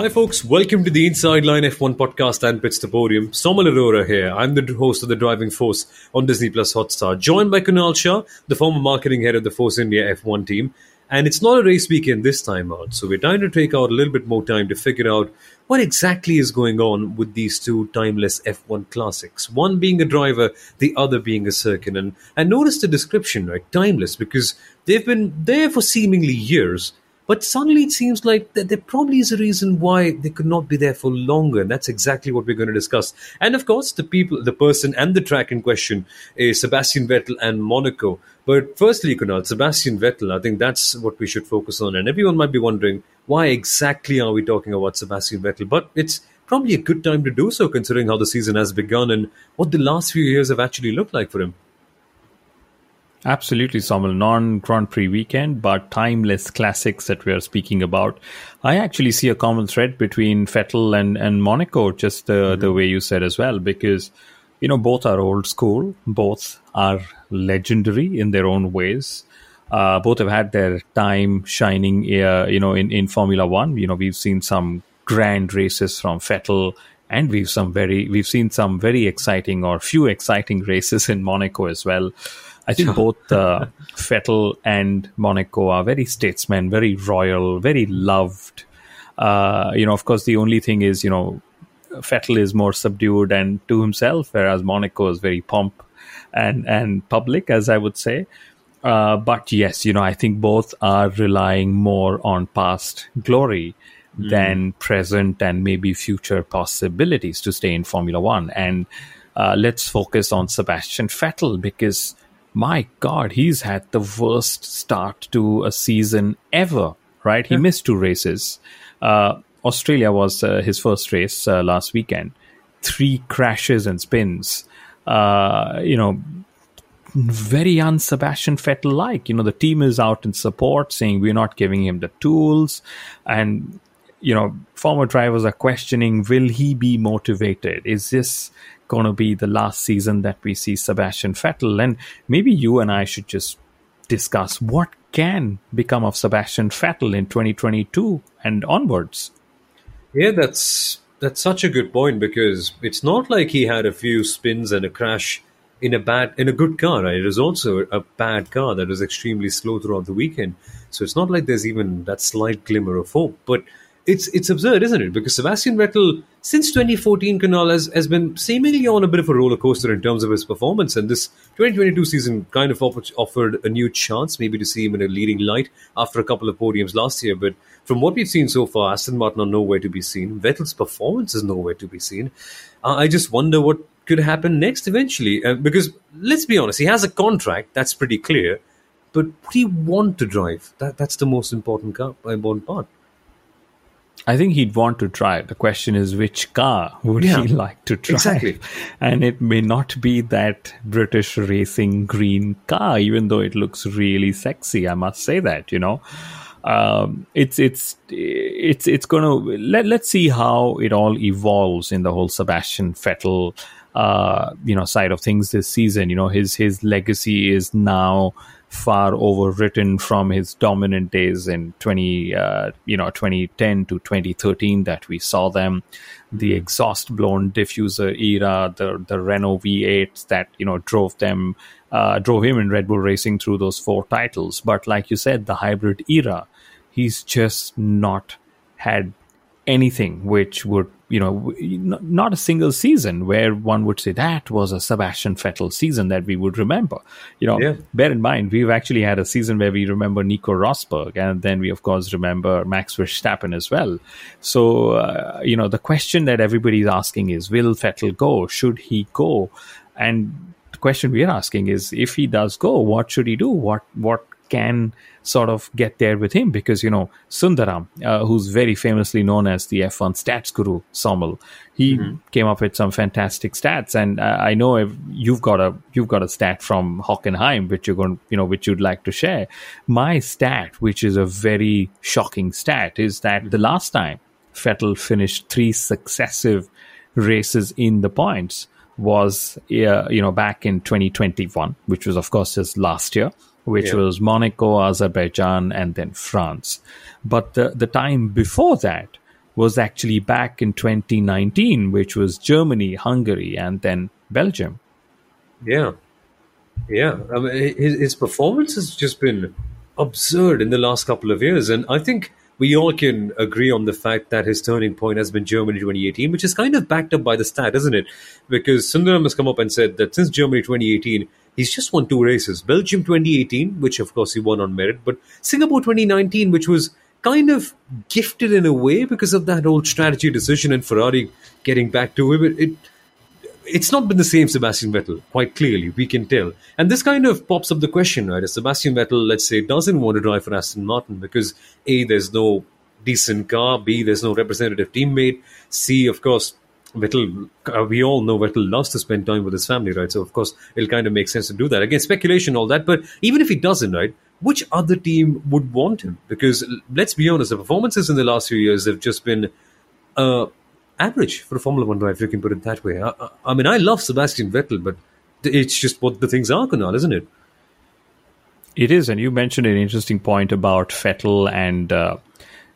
Hi, folks. Welcome to the Inside Line F1 podcast and Pits to Podium. Somal Arora here. I'm the host of The Driving Force on Disney Plus Hotstar, joined by Kunal Shah, the former marketing head of the Force India F1 team. And it's not a race weekend this time out, so we're trying to take out a little bit more time to figure out what exactly is going on with these two timeless F1 classics. One being a driver, the other being a circuit. And, and notice the description, right? Timeless, because they've been there for seemingly years but suddenly it seems like that there probably is a reason why they could not be there for longer. And that's exactly what we're going to discuss. And of course, the people, the person and the track in question is Sebastian Vettel and Monaco. But firstly, Kunal, Sebastian Vettel, I think that's what we should focus on. And everyone might be wondering, why exactly are we talking about Sebastian Vettel? But it's probably a good time to do so considering how the season has begun and what the last few years have actually looked like for him. Absolutely, Somal. Non Grand Prix weekend, but timeless classics that we are speaking about. I actually see a common thread between Vettel and, and Monaco, just mm-hmm. the way you said as well, because, you know, both are old school, both are legendary in their own ways. Uh, both have had their time shining, uh, you know, in, in Formula One. You know, we've seen some grand races from Vettel and we've some very we've seen some very exciting or few exciting races in Monaco as well. I think both uh, Vettel and Monaco are very statesmen, very royal, very loved. Uh, you know, of course, the only thing is, you know, Vettel is more subdued and to himself, whereas Monaco is very pomp and and public, as I would say. Uh, but yes, you know, I think both are relying more on past glory mm. than present and maybe future possibilities to stay in Formula One. And uh, let's focus on Sebastian Vettel because my God, he's had the worst start to a season ever, right? He yeah. missed two races. Uh, Australia was uh, his first race uh, last weekend. Three crashes and spins. Uh, you know, very un Sebastian Vettel like. You know, the team is out in support saying we're not giving him the tools. And, you know, former drivers are questioning will he be motivated? Is this going to be the last season that we see Sebastian Vettel. And maybe you and I should just discuss what can become of Sebastian Vettel in 2022 and onwards. Yeah, that's that's such a good point because it's not like he had a few spins and a crash in a bad in a good car. Right? It was also a bad car that was extremely slow throughout the weekend. So it's not like there's even that slight glimmer of hope. But it's it's absurd, isn't it? Because Sebastian Vettel, since 2014, Kunal has, has been seemingly on a bit of a roller coaster in terms of his performance, and this 2022 season kind of offered a new chance, maybe to see him in a leading light after a couple of podiums last year. But from what we've seen so far, Aston Martin are nowhere to be seen. Vettel's performance is nowhere to be seen. Uh, I just wonder what could happen next eventually, uh, because let's be honest, he has a contract that's pretty clear. But what do you want to drive? That that's the most important, car, important part. I think he'd want to try. The question is, which car would yeah, he like to try? Exactly. And it may not be that British racing green car, even though it looks really sexy. I must say that, you know. Um, it's it's it's it's going to let let's see how it all evolves in the whole Sebastian Vettel uh, you know side of things this season. You know his his legacy is now far overwritten from his dominant days in 20 uh, you know 2010 to 2013 that we saw them. The exhaust blown diffuser era the the Renault V8s that you know drove them uh, drove him in Red Bull Racing through those four titles. But like you said the hybrid era he's just not had anything which would you know, not a single season where one would say that was a Sebastian Vettel season that we would remember. You know, yeah. bear in mind, we've actually had a season where we remember Nico Rosberg, and then we, of course, remember Max Verstappen as well. So, uh, you know, the question that everybody's asking is will Vettel go? Should he go? And the question we're asking is if he does go, what should he do? What, what can sort of get there with him because you know Sundaram, uh, who's very famously known as the F1 stats guru, Somal, he mm-hmm. came up with some fantastic stats, and uh, I know if you've got a you've got a stat from Hockenheim which you're going you know which you'd like to share. My stat, which is a very shocking stat, is that the last time Vettel finished three successive races in the points was uh, you know back in 2021 which was of course his last year which yeah. was Monaco, Azerbaijan, and then France. But the, the time before that was actually back in 2019, which was Germany, Hungary, and then Belgium. Yeah. Yeah. I mean, his, his performance has just been absurd in the last couple of years. And I think we all can agree on the fact that his turning point has been Germany 2018, which is kind of backed up by the stat, isn't it? Because Sundaram has come up and said that since Germany 2018, he's just won two races Belgium 2018, which of course he won on merit, but Singapore 2019, which was kind of gifted in a way because of that old strategy decision and Ferrari getting back to him. It, it, it's not been the same Sebastian Vettel, quite clearly, we can tell. And this kind of pops up the question, right? If Sebastian Vettel, let's say, doesn't want to drive for Aston Martin because A, there's no decent car, B, there's no representative teammate, C, of course, Vettel, uh, we all know Vettel loves to spend time with his family, right? So, of course, it'll kind of make sense to do that. Again, speculation, all that. But even if he doesn't, right, which other team would want him? Because let's be honest, the performances in the last few years have just been uh, average for a Formula One driver, if you can put it that way. I, I, I, mean, I love Sebastian Vettel, but it's just what the things are, Kunal, isn't it? It is, and you mentioned an interesting point about Vettel and uh,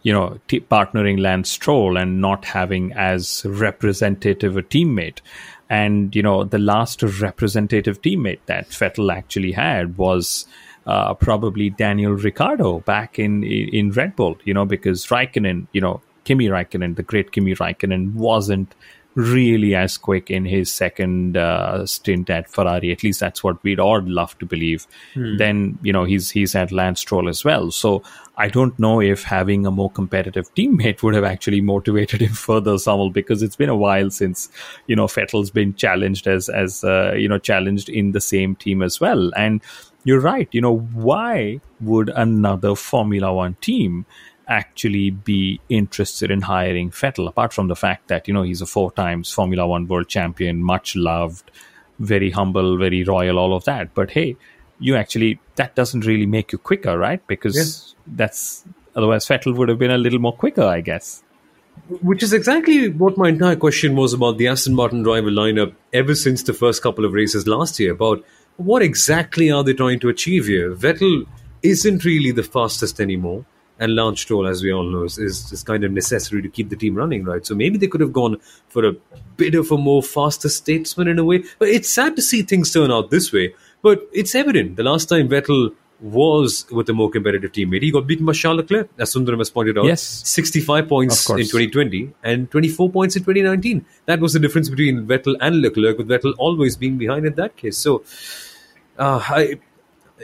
you know t- partnering Lance Stroll and not having as representative a teammate. And you know the last representative teammate that Vettel actually had was uh, probably Daniel Ricciardo back in in Red Bull. You know because Raikkonen, you know Kimi Raikkonen, the great Kimi Raikkonen, wasn't really as quick in his second uh, stint at Ferrari. At least that's what we'd all love to believe. Hmm. Then you know he's he's at Lance Stroll as well. So I don't know if having a more competitive teammate would have actually motivated him further, Samuel, because it's been a while since you know Vettel's been challenged as as uh, you know challenged in the same team as well. And you're right. You know why would another Formula One team? Actually be interested in hiring Vettel, apart from the fact that, you know, he's a four times Formula One world champion, much loved, very humble, very royal, all of that. But hey, you actually, that doesn't really make you quicker, right? Because yeah. that's, otherwise Vettel would have been a little more quicker, I guess. Which is exactly what my entire question was about the Aston Martin driver lineup ever since the first couple of races last year. About what exactly are they trying to achieve here? Vettel isn't really the fastest anymore and Lance Stroll, as we all know, is, is, kind of necessary to keep the team running, right? So maybe they could have gone for a bit of a more faster statesman in a way. But it's sad to see things turn out this way. But it's evident. The last time Vettel was with a more competitive teammate, he got beaten by Charles Leclerc, as Sundaram has pointed out. Yes. 65 points in 2020 and 24 points in 2019. That was the difference between Vettel and Leclerc, with Vettel always being behind in that case. So uh, I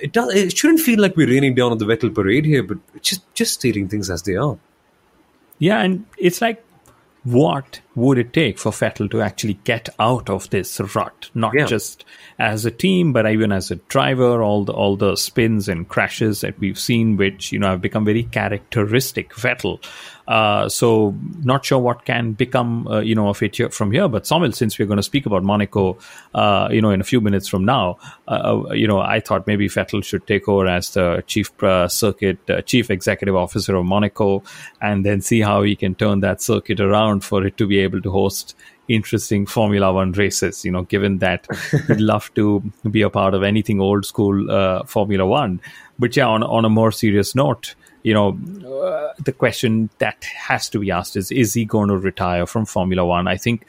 it does. It shouldn't feel like we're raining down on the Vettel parade here, but just just stating things as they are. Yeah, and it's like, what would it take for Vettel to actually get out of this rut? Not yeah. just as a team, but even as a driver. All the all the spins and crashes that we've seen, which you know have become very characteristic Vettel. Uh, so not sure what can become uh, you know of it here, from here. But Samuel, since we're going to speak about Monaco, uh, you know, in a few minutes from now, uh, uh, you know, I thought maybe Vettel should take over as the chief circuit chief executive officer of Monaco, and then see how he can turn that circuit around for it to be able to host interesting Formula One races. You know, given that he'd love to be a part of anything old school uh, Formula One. But yeah, on on a more serious note, you know, uh, the question that has to be asked is: Is he going to retire from Formula One? I think.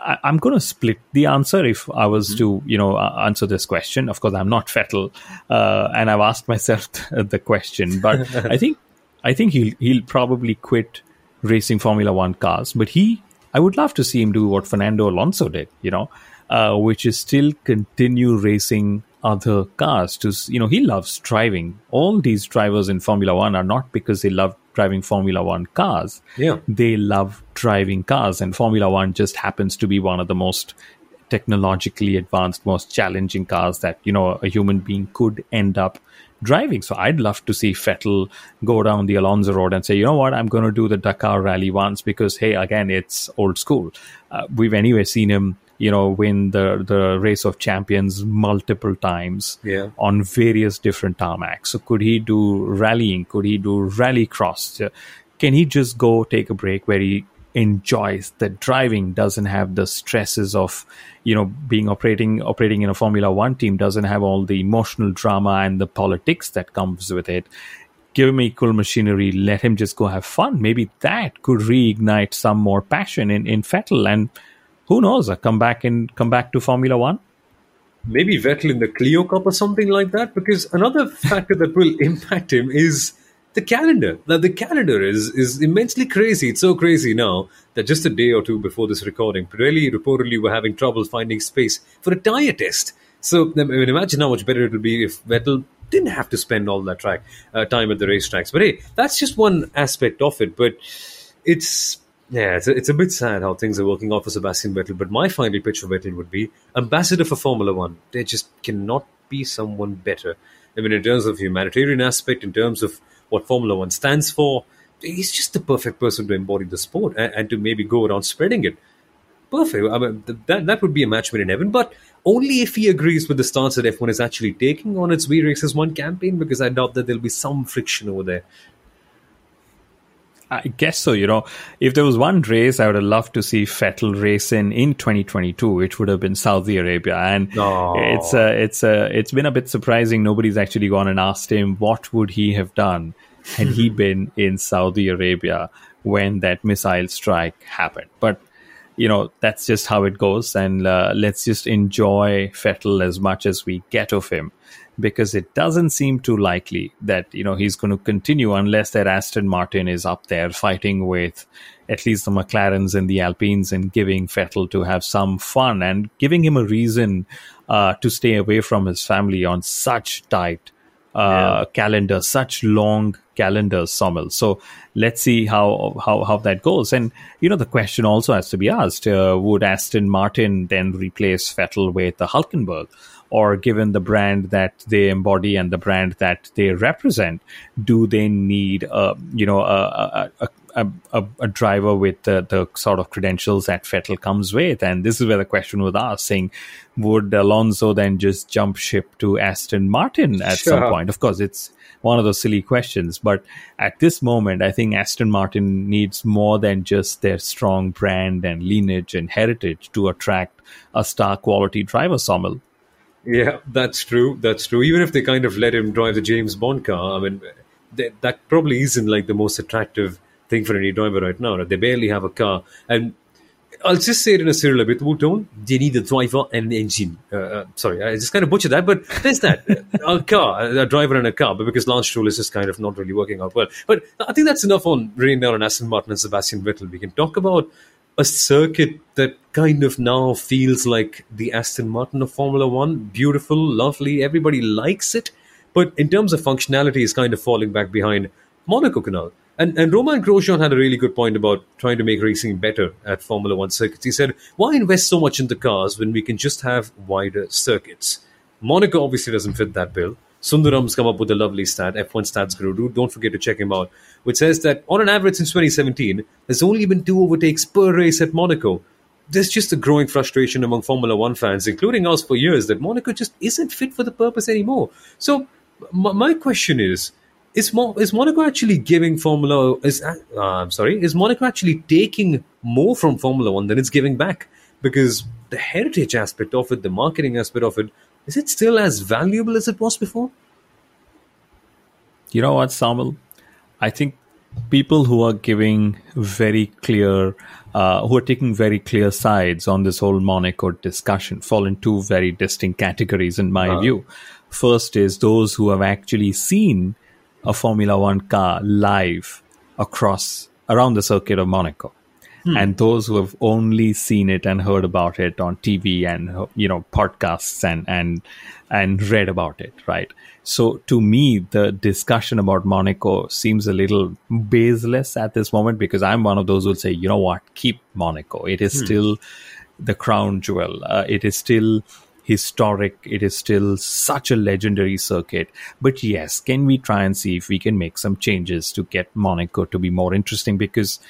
I, am going to split the answer if I was mm-hmm. to, you know, answer this question. Of course, I'm not Vettel, uh, and I've asked myself the question. But I think, I think he'll he'll probably quit racing Formula One cars. But he I would love to see him do what Fernando Alonso did, you know, uh, which is still continue racing other cars. To you know, he loves driving. All these drivers in Formula One are not because they love driving Formula One cars. Yeah, they love driving cars, and Formula One just happens to be one of the most technologically advanced, most challenging cars that you know a human being could end up driving. So I'd love to see Vettel go down the Alonso road and say, you know what, I'm going to do the Dakar rally once because, hey, again, it's old school. Uh, we've anyway seen him, you know, win the, the race of champions multiple times yeah. on various different tarmacs. So could he do rallying? Could he do rally cross? Can he just go take a break where he enjoys the driving doesn't have the stresses of you know being operating operating in a formula 1 team doesn't have all the emotional drama and the politics that comes with it give him equal machinery, let him just go have fun. Maybe that could reignite some more passion in, in Vettel and who knows, come back and come back to Formula One. Maybe Vettel in the Clio Cup or something like that. Because another factor that will impact him is the calendar. Now the calendar is is immensely crazy. It's so crazy now that just a day or two before this recording, Pirelli reportedly were having trouble finding space for a tire test. So I mean, imagine how much better it would be if Vettel didn't have to spend all that track uh, time at the racetracks. But hey, that's just one aspect of it. But it's yeah, it's a, it's a bit sad how things are working out for Sebastian Vettel. But my final pitch for Vettel would be ambassador for Formula One. There just cannot be someone better. I mean, in terms of humanitarian aspect, in terms of what Formula One stands for, he's just the perfect person to embody the sport and, and to maybe go around spreading it. Perfect. I mean, that that would be a match made in heaven, but only if he agrees with the stance that F1 is actually taking on its We Race As One campaign, because I doubt that there'll be some friction over there. I guess so. You know, if there was one race I would have loved to see Vettel race in in 2022, it would have been Saudi Arabia, and oh. it's uh, it's uh, it's been a bit surprising. Nobody's actually gone and asked him what would he have done had he been in Saudi Arabia when that missile strike happened. But you know that's just how it goes, and uh, let's just enjoy Vettel as much as we get of him because it doesn't seem too likely that you know he's going to continue unless that Aston Martin is up there fighting with at least the McLarens and the Alpines and giving Vettel to have some fun and giving him a reason uh, to stay away from his family on such tight uh, yeah. calendar, such long calendars, Sommel. So let's see how, how how that goes. And you know, the question also has to be asked: uh, Would Aston Martin then replace Vettel with the Hulkenberg? Or given the brand that they embody and the brand that they represent, do they need a you know a a, a, a, a driver with the, the sort of credentials that Vettel comes with? And this is where the question was asked, saying, would Alonso then just jump ship to Aston Martin at sure. some point? Of course, it's one of those silly questions. But at this moment, I think Aston Martin needs more than just their strong brand and lineage and heritage to attract a star quality driver, Somil. Yeah, that's true. That's true. Even if they kind of let him drive the James Bond car, I mean, they, that probably isn't like the most attractive thing for any driver right now. Right? They barely have a car, and I'll just say it in a Cyril Abiteboul tone. They need a driver and an engine. Uh, uh, sorry, I just kind of butchered that, but there's that. a car, a driver and a car, but because Lance Stroll is just kind of not really working out well. But I think that's enough on down on Aston Martin and Sebastian Vettel. We can talk about a circuit that kind of now feels like the Aston Martin of Formula One. Beautiful, lovely, everybody likes it. But in terms of functionality, is kind of falling back behind Monaco Kunal. And, and Romain Grosjean had a really good point about trying to make racing better at Formula One circuits. He said, why invest so much in the cars when we can just have wider circuits? Monaco obviously doesn't fit that bill. Sundaram's come up with a lovely stat, F1 Stats Guru. Don't forget to check him out, which says that on an average since 2017, there's only been two overtakes per race at Monaco. There's just a growing frustration among Formula One fans, including us for years, that Monaco just isn't fit for the purpose anymore. So, m- my question is. Is, Mo- is Monaco actually giving Formula? Is uh, I'm sorry. Is Monaco actually taking more from Formula One than it's giving back? Because the heritage aspect of it, the marketing aspect of it, is it still as valuable as it was before? You know what, Samuel? I think people who are giving very clear, uh, who are taking very clear sides on this whole Monaco discussion fall in two very distinct categories, in my uh view. First is those who have actually seen a Formula One car live across around the circuit of Monaco. Hmm. And those who have only seen it and heard about it on TV and you know podcasts and and and read about it, right? So to me, the discussion about Monaco seems a little baseless at this moment because I'm one of those who will say, you know what, keep Monaco. It is hmm. still the crown jewel. Uh, it is still historic. It is still such a legendary circuit. But yes, can we try and see if we can make some changes to get Monaco to be more interesting? Because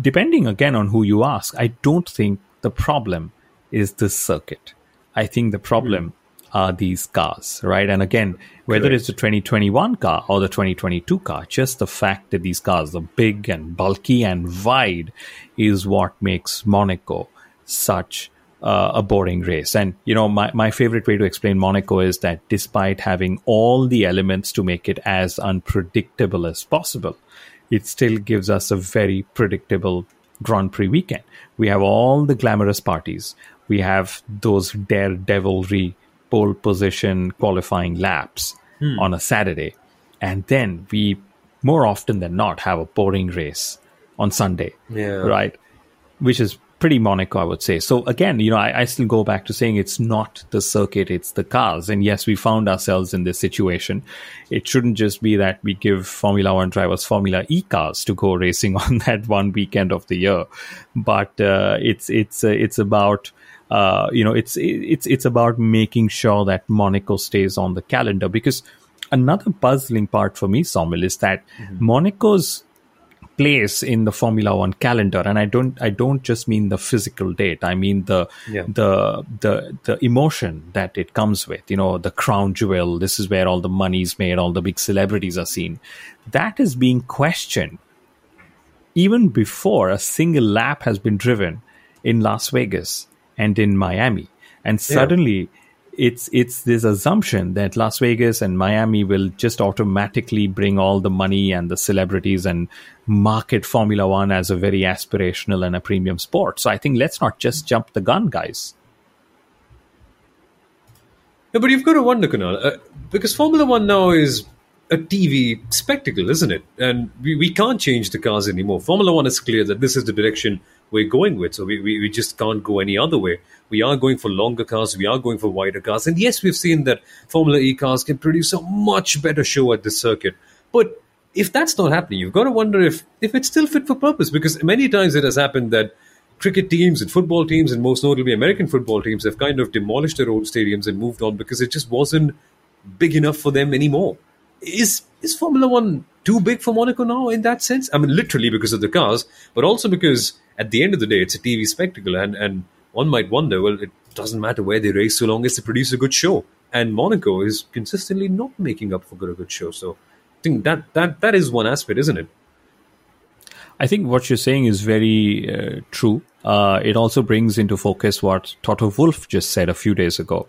depending again on who you ask, I don't think the problem is the circuit. I think the problem mm. are these cars, right? And again, whether Correct. it's the 2021 car or the 2022 car, just the fact that these cars are big and bulky and wide is what makes Monaco such uh, a boring race. And, you know, my, my favorite way to explain Monaco is that despite having all the elements to make it as unpredictable as possible, it still gives us a very predictable Grand Prix weekend. We have all the glamorous parties. We have those daredevilry pole position qualifying laps hmm. on a Saturday. And then we, more often than not, have a boring race on Sunday. Yeah. Right. Which is pretty Monaco, I would say. So again, you know, I, I, still go back to saying it's not the circuit, it's the cars. And yes, we found ourselves in this situation. It shouldn't just be that we give Formula One drivers Formula E cars to go racing on that one weekend of the year, but uh, it's it's uh, it's about. Uh, you know, it's it's it's about making sure that Monaco stays on the calendar because another puzzling part for me, Somil, is that mm-hmm. Monaco's place in the Formula One calendar, and I don't I don't just mean the physical date. I mean the yeah. the the the emotion that it comes with. You know, the crown jewel. This is where all the money's made. All the big celebrities are seen. That is being questioned even before a single lap has been driven in Las Vegas and in Miami, and suddenly. Yeah it's it's this assumption that Las Vegas and Miami will just automatically bring all the money and the celebrities and market Formula One as a very aspirational and a premium sport. So I think let's not just jump the gun, guys. Yeah, but you've got to wonder, Kunal, uh, because Formula One now is a TV spectacle, isn't it? And we, we can't change the cars anymore. Formula One is clear that this is the direction we're going with. So we, we, we just can't go any other way. We are going for longer cars, we are going for wider cars. And yes, we've seen that Formula E cars can produce a much better show at this circuit. But if that's not happening, you've got to wonder if, if it's still fit for purpose. Because many times it has happened that cricket teams and football teams, and most notably American football teams, have kind of demolished their old stadiums and moved on because it just wasn't big enough for them anymore. Is is Formula One too big for Monaco now in that sense? I mean, literally because of the cars, but also because at the end of the day, it's a TV spectacle, and and one might wonder, well, it doesn't matter where they race so long as they produce a good show. And Monaco is consistently not making up for a good show. So I think that that that is one aspect, isn't it? I think what you're saying is very uh, true. Uh, it also brings into focus what Toto Wolff just said a few days ago.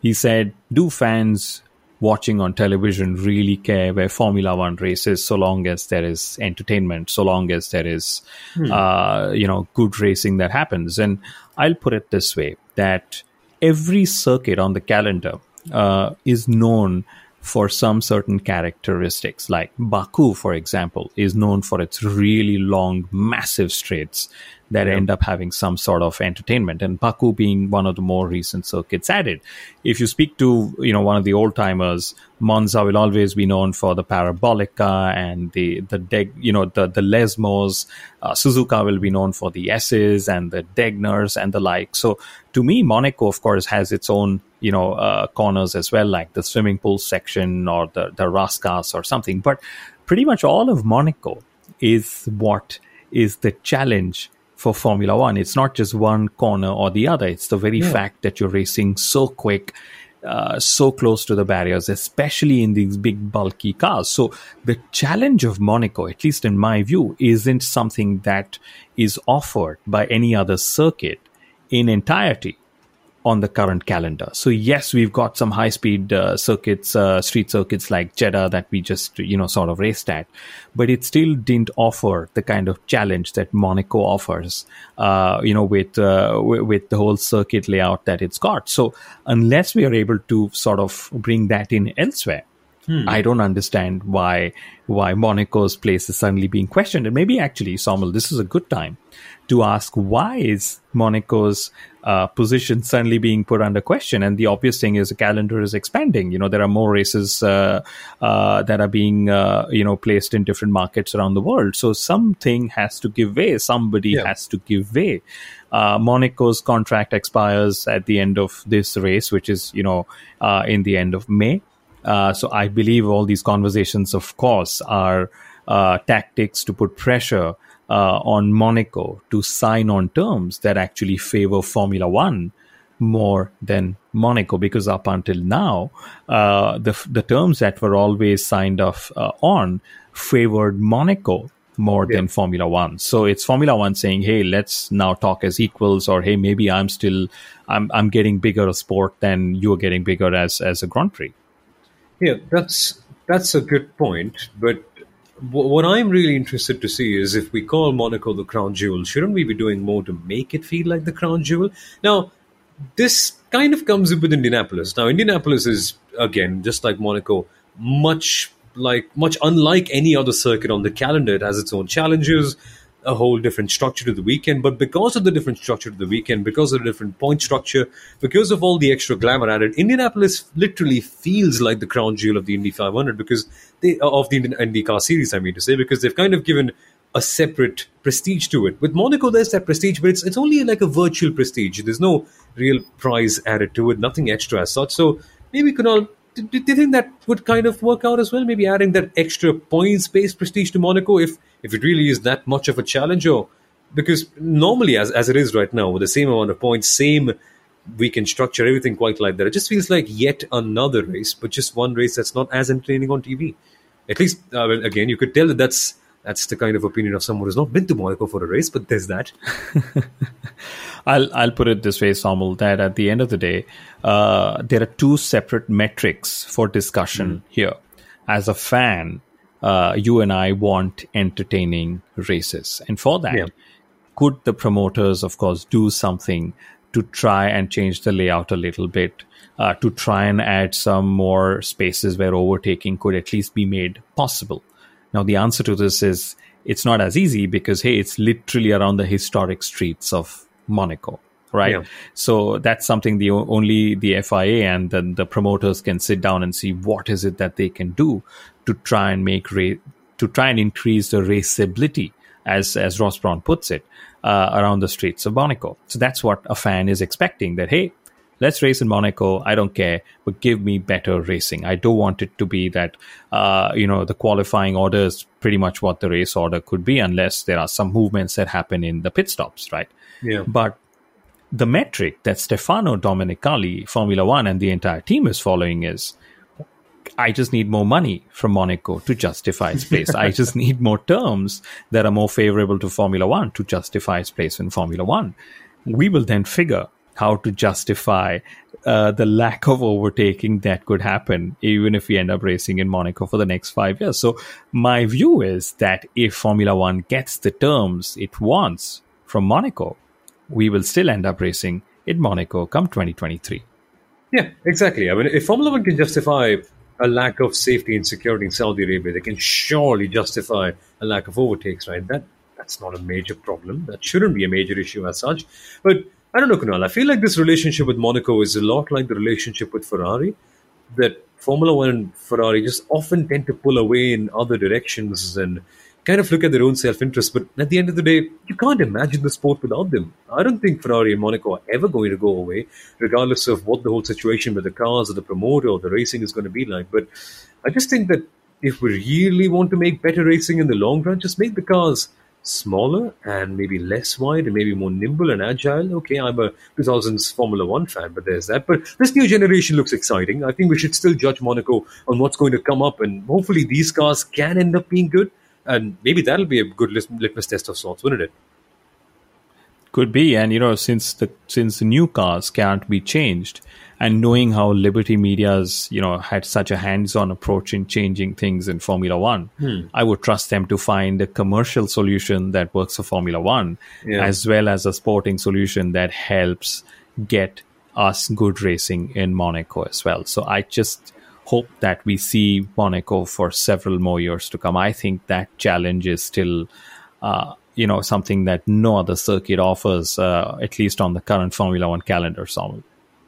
He said, "Do fans watching on television really care where Formula One races, so long as there is entertainment, so long as there is, hmm. uh, you know, good racing that happens. And I'll put it this way: that every circuit on the calendar uh, is known for some certain characteristics. Like Baku, for example, is known for its really long, massive straights that yeah. end up having some sort of entertainment and Baku being one of the more recent circuits added. If you speak to, you know, one of the old timers, Monza will always be known for the Parabolica and the, the, De- you know, the, the Lesmos. Uh, Suzuka will be known for the S's and the Degners and the like. So to me, Monaco, of course, has its own, you know, uh, corners as well, like the swimming pool section or the, the Rascasse or something. But pretty much all of Monaco is what is the challenge for Formula One. It's not just one corner or the other. It's the very yeah. fact that you're racing so quick, uh, so close to the barriers, especially in these big, bulky cars. So the challenge of Monaco, at least in my view, isn't something that is offered by any other circuit in entirety on the current calendar. So yes, we've got some high speed uh, circuits, uh, street circuits like Jeddah that we just you know sort of raced at, but it still didn't offer the kind of challenge that Monaco offers. Uh, you know, with uh, with the whole circuit layout that it's got. So unless we are able to sort of bring that in elsewhere, Hmm. I don't understand why why Monaco's place is suddenly being questioned. And maybe actually, Somil, this is a good time to ask why is Monaco's uh, position suddenly being put under question? And the obvious thing is the calendar is expanding. You know, there are more races uh, uh, that are being uh, you know placed in different markets around the world. So something has to give way. Somebody yeah. has to give way. Uh, Monaco's contract expires at the end of this race, which is you know uh, in the end of May. Uh, so I believe all these conversations, of course, are uh, tactics to put pressure uh, on Monaco to sign on terms that actually favor Formula One more than Monaco, because up until now, uh, the the terms that were always signed off uh, on favored Monaco more Yeah. than Formula One. So it's Formula One saying, "Hey, let's now talk as equals," or "Hey, maybe I'm still I'm I'm getting bigger a sport than you're getting bigger as as a Grand Prix." Yeah, that's that's a good point. But what I'm really interested to see is if we call Monaco the crown jewel, shouldn't we be doing more to make it feel like the crown jewel? Now, this kind of comes up with Indianapolis. Now, Indianapolis is again just like Monaco, much like much unlike any other circuit on the calendar. It has its own challenges, a whole different structure to the weekend. But because of the different structure to the weekend, because of the different point structure, because of all the extra glamour added, Indianapolis literally feels like the crown jewel of the Indy 500 because they uh, of the Indian IndyCar series. I mean to say because they've kind of given a separate prestige to it. With Monaco, there's that prestige, but it's it's only like a virtual prestige. There's no real prize added to it, nothing extra as such. So maybe Kunal, do, do you think that would kind of work out as well? Maybe adding that extra points-based prestige to Monaco, if if it really is that much of a challenge, or because normally, as as it is right now, with the same amount of points, same weekend structure, everything quite like that, it just feels like yet another race, but just one race that's not as entertaining on TV. At least, uh, well, again, you could tell that that's that's the kind of opinion of someone who's not been to Monaco for a race, but there's that. I'll I'll put it this way, Samal, that at the end of the day, uh, there are two separate metrics for discussion here. As a fan, uh, you and I want entertaining races, and for that, Yeah. could the promoters, of course, do something to try and change the layout a little bit, uh, to try and add some more spaces where overtaking could at least be made possible? Now, the answer to this is it's not as easy because, hey, it's literally around the historic streets of Monaco, right? Yeah. So that's something the only the FIA and then the promoters can sit down and see what is it that they can do to try and make ra- to try and increase the raceability, as as Ross Brawn puts it, uh, around the streets of Monaco. So that's what a fan is expecting. That hey, let's race in Monaco. I don't care, but give me better racing. I don't want it to be that uh, you know the qualifying order is pretty much what the race order could be, unless there are some movements that happen in the pit stops, right? Yeah. But the metric that Stefano Domenicali, Formula One, and the entire team is following is I just need more money from Monaco to justify its place. I just need more terms that are more favorable to Formula One to justify its place in Formula One. We will then figure how to justify uh, the lack of overtaking that could happen, even if we end up racing in Monaco for the next five years. So, my view is that if Formula One gets the terms it wants from Monaco, we will still end up racing in Monaco come 2023. Yeah, exactly. I mean, if Formula One can justify a lack of safety and security in Saudi Arabia, they can surely justify a lack of overtakes, right? That that's not a major problem. That shouldn't be a major issue as such. But I don't know, Kunal. I feel like this relationship with Monaco is a lot like the relationship with Ferrari. That Formula One and Ferrari just often tend to pull away in other directions and kind of look at their own self interest. But at the end of the day, you can't imagine the sport without them. I don't think Ferrari and Monaco are ever going to go away, regardless of what the whole situation with the cars or the promoter or the racing is going to be like. But I just think that if we really want to make better racing in the long run, just make the cars smaller and maybe less wide and maybe more nimble and agile. Okay, I'm a 2000s Formula One fan, but there's that. But this new generation looks exciting. I think we should still judge Monaco on what's going to come up, and hopefully these cars can end up being good. And maybe that'll be a good litmus test of sorts, wouldn't it? Could be, and you know, since the since the new cars can't be changed, and knowing how Liberty Media's you know had such a hands-on approach in changing things in Formula One, hmm. I would trust them to find a commercial solution that works for Formula One, Yeah. as well as a sporting solution that helps get us good racing in Monaco as well. So I just hope that we see Monaco for several more years to come. I think that challenge is still, uh, you know, something that no other circuit offers, uh, at least on the current Formula One calendar. Samuel.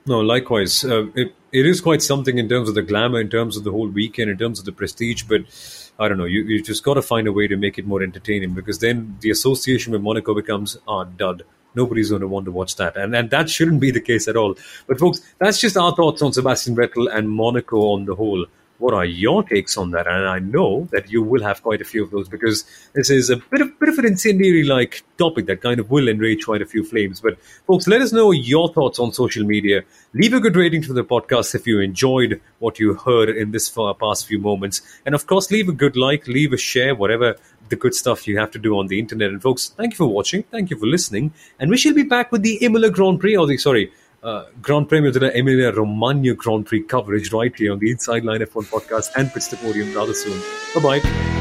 No, likewise. Uh, it, it is quite something in terms of the glamour, in terms of the whole weekend, in terms of the prestige. But I don't know. You, you just got to find a way to make it more entertaining because then the association with Monaco becomes ah dud. Nobody's going to want to watch that, and and that shouldn't be the case at all. But folks, that's just our thoughts on Sebastian Vettel and Monaco on the whole. What are your takes on that? And I know that you will have quite a few of those because this is a bit of bit of an incendiary like topic that kind of will enrage quite a few flames. But folks, let us know your thoughts on social media. Leave a good rating to the podcast if you enjoyed what you heard in this past few moments, and of course, leave a good like, leave a share, whatever the good stuff you have to do on the internet. And folks, thank you for watching. Thank you for listening. And we shall be back with the Imola Grand Prix, or the, sorry, Uh, Grand Premio della Emilia Romagna Grand Prix coverage right here on the Inside Line F1 podcast and Pits to Podium rather soon. Bye bye.